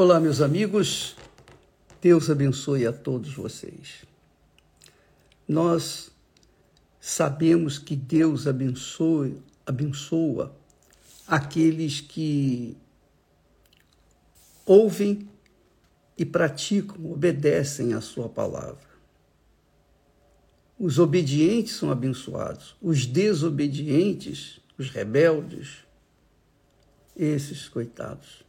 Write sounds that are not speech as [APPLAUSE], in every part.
Olá, meus amigos. Deus abençoe a todos vocês. Nós sabemos que Deus abençoe, abençoa aqueles que ouvem e praticam, obedecem a sua palavra. Os obedientes são abençoados, os desobedientes, os rebeldes, esses coitados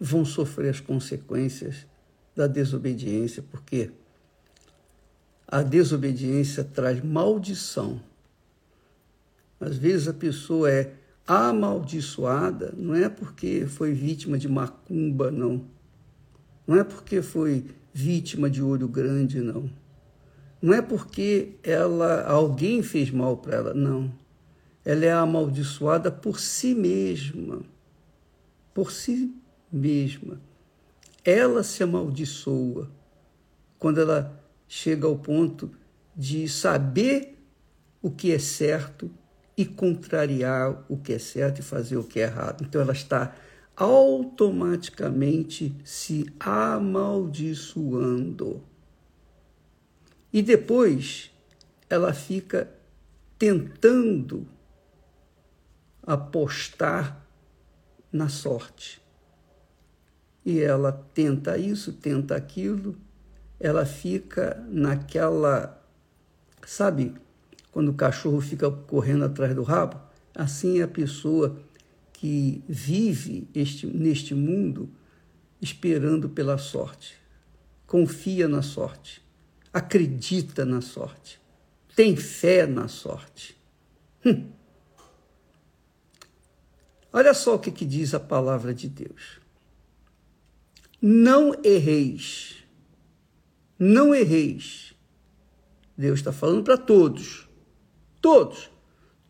vão sofrer as consequências da desobediência, porque a desobediência traz maldição. Às vezes a pessoa é amaldiçoada, não é porque foi vítima de macumba, não. Não é porque foi vítima de olho grande, não. Não é porque ela alguém fez mal para ela, não. Ela é amaldiçoada por si mesma. Por si mesma. Ela se amaldiçoa quando ela chega ao ponto de saber o que é certo e contrariar o que é certo e fazer o que é errado. Então ela está automaticamente se amaldiçoando. E depois ela fica tentando apostar na sorte e ela tenta isso, tenta aquilo, ela fica naquela. Sabe, quando o cachorro fica correndo atrás do rabo? Assim é a pessoa que vive este, neste mundo esperando pela sorte, confia na sorte, acredita na sorte, tem fé na sorte. Hum. Olha só o que, que diz a palavra de Deus. Não erreis. Não erreis. Deus está falando para todos. Todos.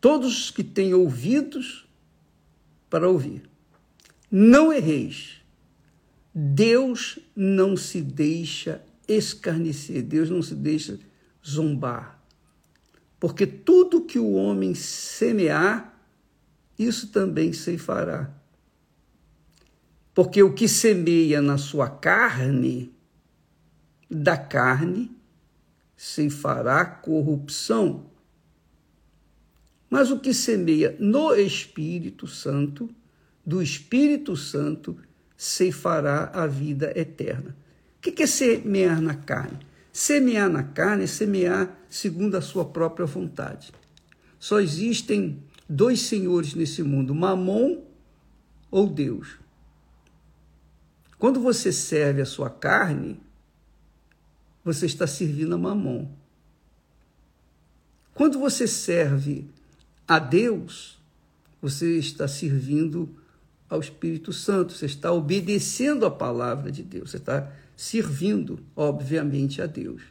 Todos que têm ouvidos para ouvir. Não erreis. Deus não se deixa escarnecer, Deus não se deixa zombar. Porque tudo que o homem semear, isso também se fará. Porque o que semeia na sua carne, da carne se fará corrupção. Mas o que semeia no Espírito Santo, do Espírito Santo, se fará a vida eterna. O que é semear na carne? Semear na carne é semear segundo a sua própria vontade. Só existem dois senhores nesse mundo, Mamon ou Deus. Quando você serve a sua carne, você está servindo a mamon. Quando você serve a Deus, você está servindo ao Espírito Santo, você está obedecendo a palavra de Deus, você está servindo, obviamente, a Deus.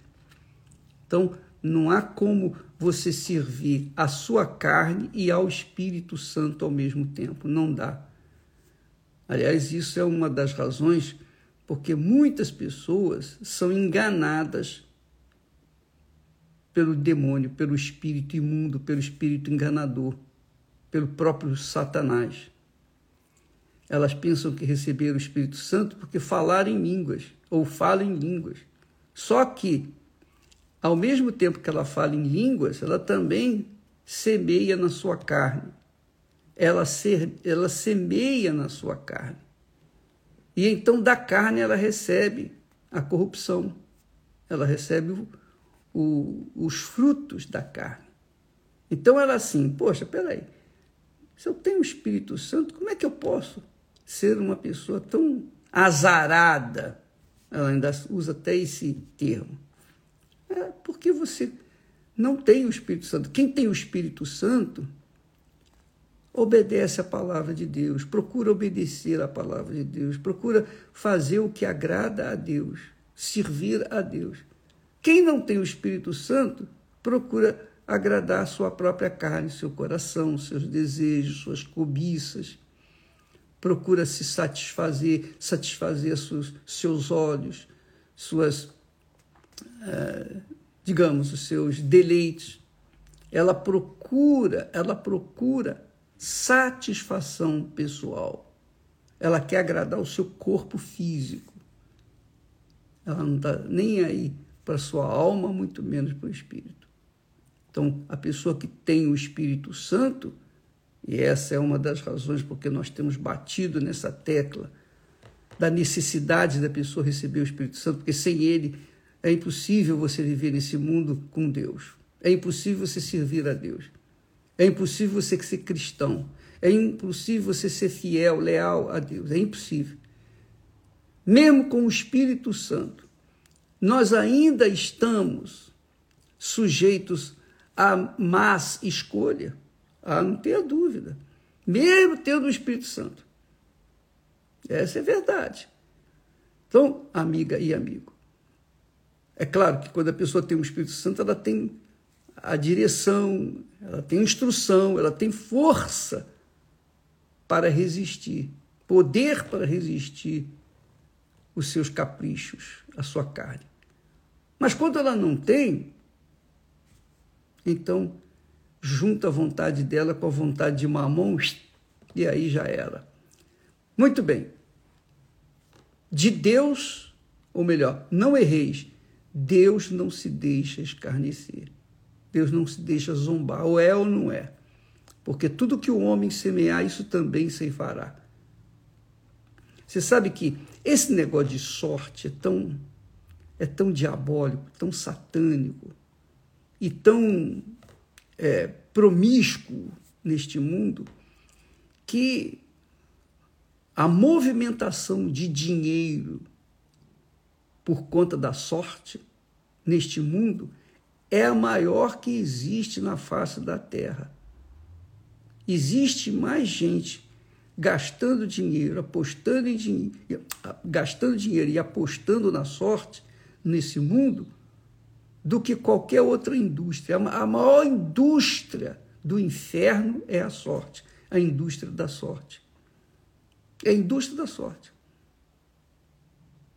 Então, não há como você servir a sua carne e ao Espírito Santo ao mesmo tempo, não dá. Aliás, isso é uma das razões porque muitas pessoas são enganadas pelo demônio, pelo espírito imundo, pelo espírito enganador, pelo próprio Satanás. Elas pensam que receberam o Espírito Santo porque falaram em línguas ou falam em línguas. Só que, ao mesmo tempo que ela fala em línguas, ela também semeia na sua carne ela, ser, ela semeia na sua carne. E então da carne ela recebe a corrupção, ela recebe o, o, os frutos da carne. Então ela assim, poxa, peraí, se eu tenho o Espírito Santo, como é que eu posso ser uma pessoa tão azarada? Ela ainda usa até esse termo. É porque você não tem o Espírito Santo. Quem tem o Espírito Santo obedece a palavra de Deus, procura obedecer a palavra de Deus, procura fazer o que agrada a Deus, servir a Deus. Quem não tem o Espírito Santo, procura agradar sua própria carne, seu coração, seus desejos, suas cobiças. Procura se satisfazer, satisfazer seus, seus olhos, suas, eh, digamos, os seus deleites. Ela procura, ela procura satisfação pessoal. Ela quer agradar o seu corpo físico. Ela não está nem aí para a sua alma, muito menos para o espírito. Então, a pessoa que tem o Espírito Santo, e essa é uma das razões porque nós temos batido nessa tecla da necessidade da pessoa receber o Espírito Santo, porque sem ele é impossível você viver nesse mundo com Deus. É impossível você servir a Deus. É impossível você ser cristão. É impossível você ser fiel, leal a Deus. É impossível. Mesmo com o Espírito Santo, nós ainda estamos sujeitos a más escolha. Ah, não tenha dúvida. Mesmo tendo o Espírito Santo. Essa é verdade. Então, amiga e amigo, é claro que quando a pessoa tem o Espírito Santo, ela tem a direção, ela tem instrução, ela tem força para resistir, poder para resistir os seus caprichos, a sua carne. Mas quando ela não tem, então junta a vontade dela com a vontade de mamão e aí já era. Muito bem. De Deus, ou melhor, não erreis, Deus não se deixa escarnecer. Deus não se deixa zombar, ou é ou não é. Porque tudo que o homem semear, isso também se fará. Você sabe que esse negócio de sorte é tão, é tão diabólico, tão satânico e tão é, promíscuo neste mundo que a movimentação de dinheiro por conta da sorte neste mundo é a maior que existe na face da Terra. Existe mais gente gastando dinheiro, apostando em dinheiro, gastando dinheiro e apostando na sorte nesse mundo do que qualquer outra indústria. A maior indústria do inferno é a sorte, a indústria da sorte. É a indústria da sorte.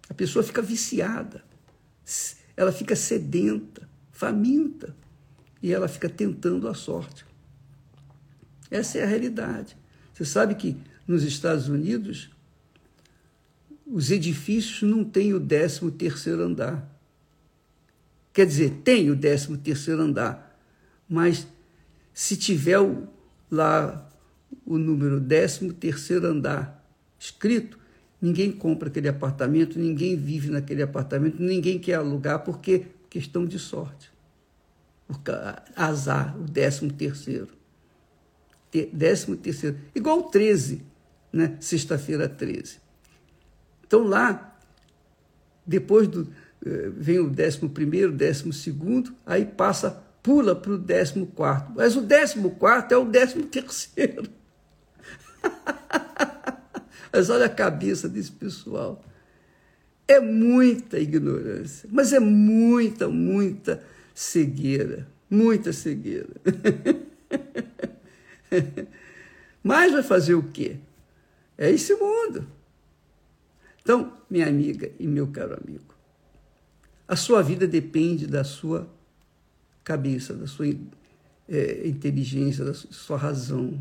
A pessoa fica viciada, ela fica sedenta, faminta, e ela fica tentando a sorte. Essa é a realidade. Você sabe que nos Estados Unidos os edifícios não têm o 13 terceiro andar. Quer dizer, tem o 13 terceiro andar, mas se tiver lá o número 13 terceiro andar escrito, Ninguém compra aquele apartamento, ninguém vive naquele apartamento, ninguém quer alugar porque questão de sorte. Azar, o décimo terceiro. Décimo terceiro. Igual o 13, né? Sexta-feira 13. Então lá, depois do. Eh, vem o décimo primeiro, décimo segundo, aí passa, pula para o décimo quarto. Mas o décimo quarto é o décimo terceiro. [LAUGHS] Mas olha a cabeça desse pessoal. É muita ignorância, mas é muita, muita cegueira. Muita cegueira. [LAUGHS] mas vai fazer o quê? É esse mundo. Então, minha amiga e meu caro amigo, a sua vida depende da sua cabeça, da sua é, inteligência, da sua razão,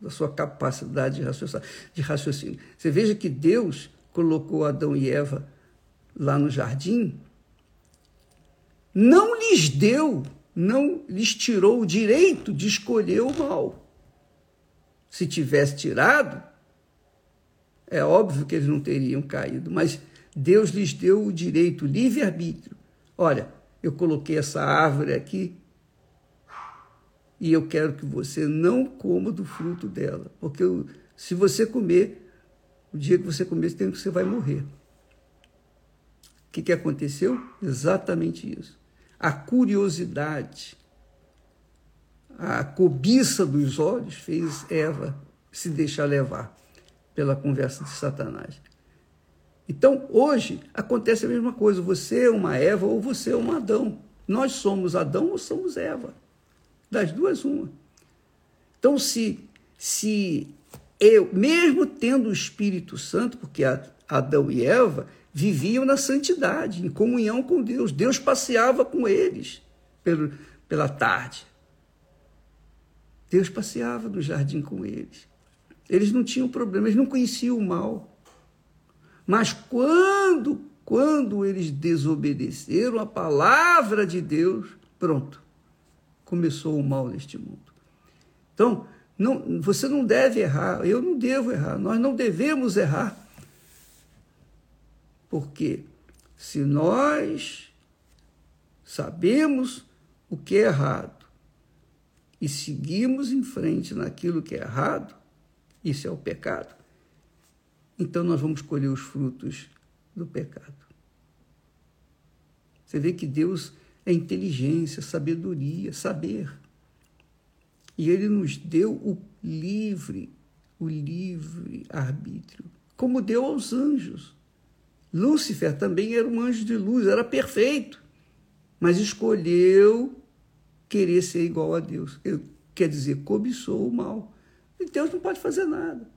da sua capacidade de raciocínio. Você veja que Deus colocou Adão e Eva lá no jardim, não lhes deu, não lhes tirou o direito de escolher o mal. Se tivesse tirado, é óbvio que eles não teriam caído, mas Deus lhes deu o direito, o livre-arbítrio. Olha, eu coloquei essa árvore aqui e eu quero que você não coma do fruto dela, porque se você comer, o dia que você comer, você vai morrer. O que, que aconteceu? Exatamente isso. A curiosidade, a cobiça dos olhos fez Eva se deixar levar pela conversa de Satanás. Então, hoje, acontece a mesma coisa. Você é uma Eva ou você é um Adão. Nós somos Adão ou somos Eva. Das duas, uma. Então, se, se eu, mesmo tendo o Espírito Santo, porque Adão e Eva viviam na santidade, em comunhão com Deus, Deus passeava com eles pelo, pela tarde. Deus passeava no jardim com eles. Eles não tinham problema, eles não conheciam o mal. Mas quando, quando eles desobedeceram a palavra de Deus, pronto, começou o mal neste mundo. Então, não, você não deve errar, eu não devo errar, nós não devemos errar. Porque se nós sabemos o que é errado e seguimos em frente naquilo que é errado, isso é o pecado, então nós vamos colher os frutos do pecado. Você vê que Deus é inteligência, sabedoria, saber. E ele nos deu o livre, o livre arbítrio, como deu aos anjos. Lúcifer também era um anjo de luz, era perfeito, mas escolheu querer ser igual a Deus. Quer dizer, cobiçou o mal. E Deus não pode fazer nada.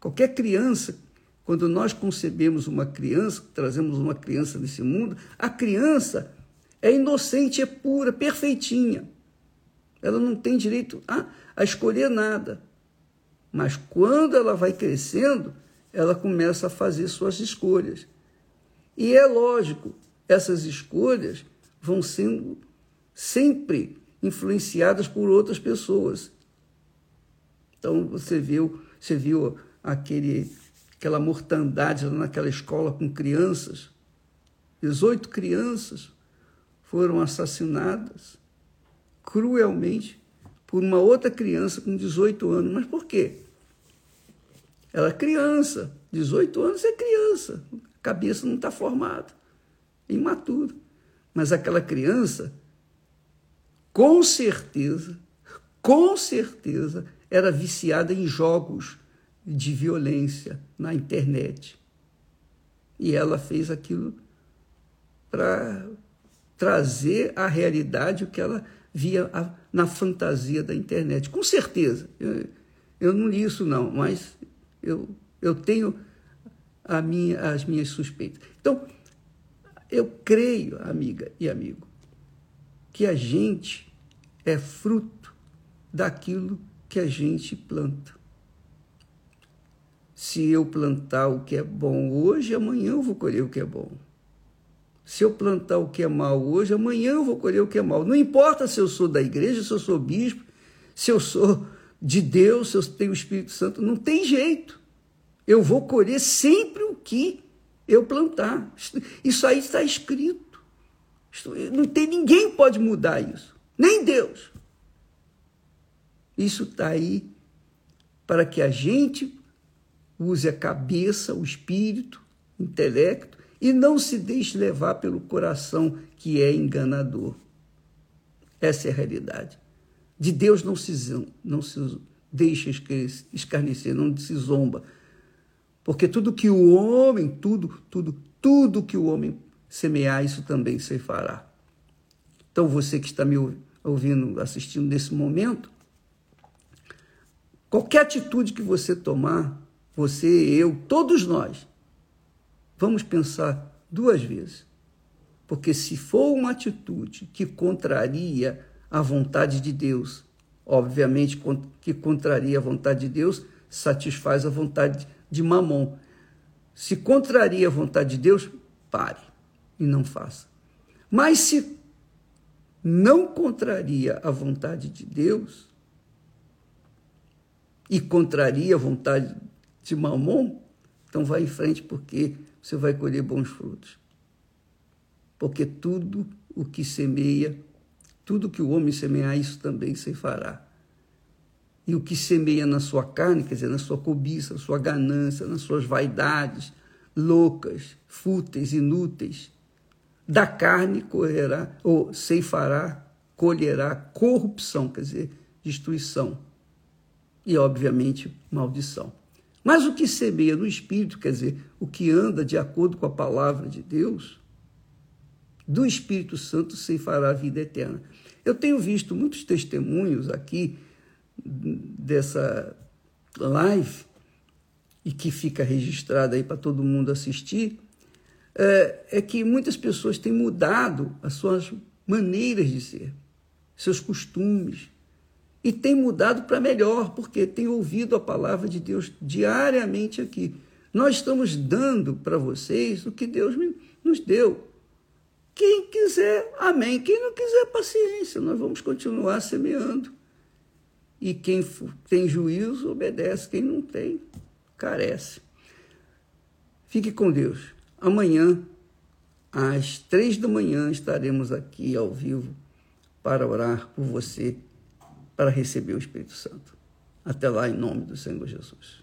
Qualquer criança, quando nós concebemos uma criança, trazemos uma criança nesse mundo, a criança é inocente, é pura, perfeitinha. Ela não tem direito a, a escolher nada. Mas quando ela vai crescendo, ela começa a fazer suas escolhas. E é lógico, essas escolhas vão sendo sempre influenciadas por outras pessoas. Então você viu, você viu aquele, aquela mortandade naquela escola com crianças. 18 crianças foram assassinadas cruelmente por uma outra criança com 18 anos. Mas por quê? Ela é criança, 18 anos é criança, a cabeça não está formada, é. Mas aquela criança, com certeza, com certeza, era viciada em jogos de violência na internet. E ela fez aquilo para trazer à realidade o que ela via na fantasia da internet. Com certeza. Eu, eu não li isso, não, mas eu, eu tenho minha, as minhas suspeitas. Então, eu creio, amiga e amigo, que a gente é fruto daquilo que a gente planta. Se eu plantar o que é bom hoje, amanhã eu vou colher o que é bom. Se eu plantar o que é mal hoje, amanhã eu vou colher o que é mal. Não importa se eu sou da igreja, se eu sou bispo, se eu sou de Deus, se eu tenho o Espírito Santo, não tem jeito. Eu vou colher sempre o que eu plantar. Isso aí está escrito. Não tem ninguém pode mudar isso, nem Deus. Isso está aí para que a gente use a cabeça, o espírito, o intelecto e não se deixe levar pelo coração que é enganador. Essa é a realidade. De Deus não se, não se deixa escarnecer, não se zomba. Porque tudo que o homem, tudo, tudo, tudo que o homem semear, isso também se fará. Então você que está me ouvindo, assistindo nesse momento, qualquer atitude que você tomar, você, eu, todos nós, vamos pensar duas vezes. Porque se for uma atitude que contraria a vontade de Deus, obviamente que contraria a vontade de Deus, satisfaz a vontade de Mamon. Se contraria a vontade de Deus, pare e não faça. Mas se não contraria a vontade de Deus e contraria a vontade de Mamon, então vá em frente porque você vai colher bons frutos. Porque tudo o que semeia, tudo que o homem semear, isso também se fará. E o que semeia na sua carne, quer dizer, na sua cobiça, na sua ganância, nas suas vaidades loucas, fúteis, inúteis, da carne correrá, ou ceifará, colherá corrupção, quer dizer, destruição. E, obviamente, maldição. Mas o que semeia no Espírito, quer dizer, o que anda de acordo com a palavra de Deus, do Espírito Santo se fará a vida eterna. Eu tenho visto muitos testemunhos aqui dessa live, e que fica registrada aí para todo mundo assistir, é, é que muitas pessoas têm mudado as suas maneiras de ser, seus costumes, E tem mudado para melhor, porque tem ouvido a palavra de Deus diariamente aqui. Nós estamos dando para vocês o que Deus nos deu. Quem quiser, amém. Quem não quiser, paciência. Nós vamos continuar semeando. E quem tem juízo, obedece. Quem não tem, carece. Fique com Deus. Amanhã, às três da manhã, estaremos aqui ao vivo para orar por você, para receber o Espírito Santo. Até lá, em nome do Senhor Jesus.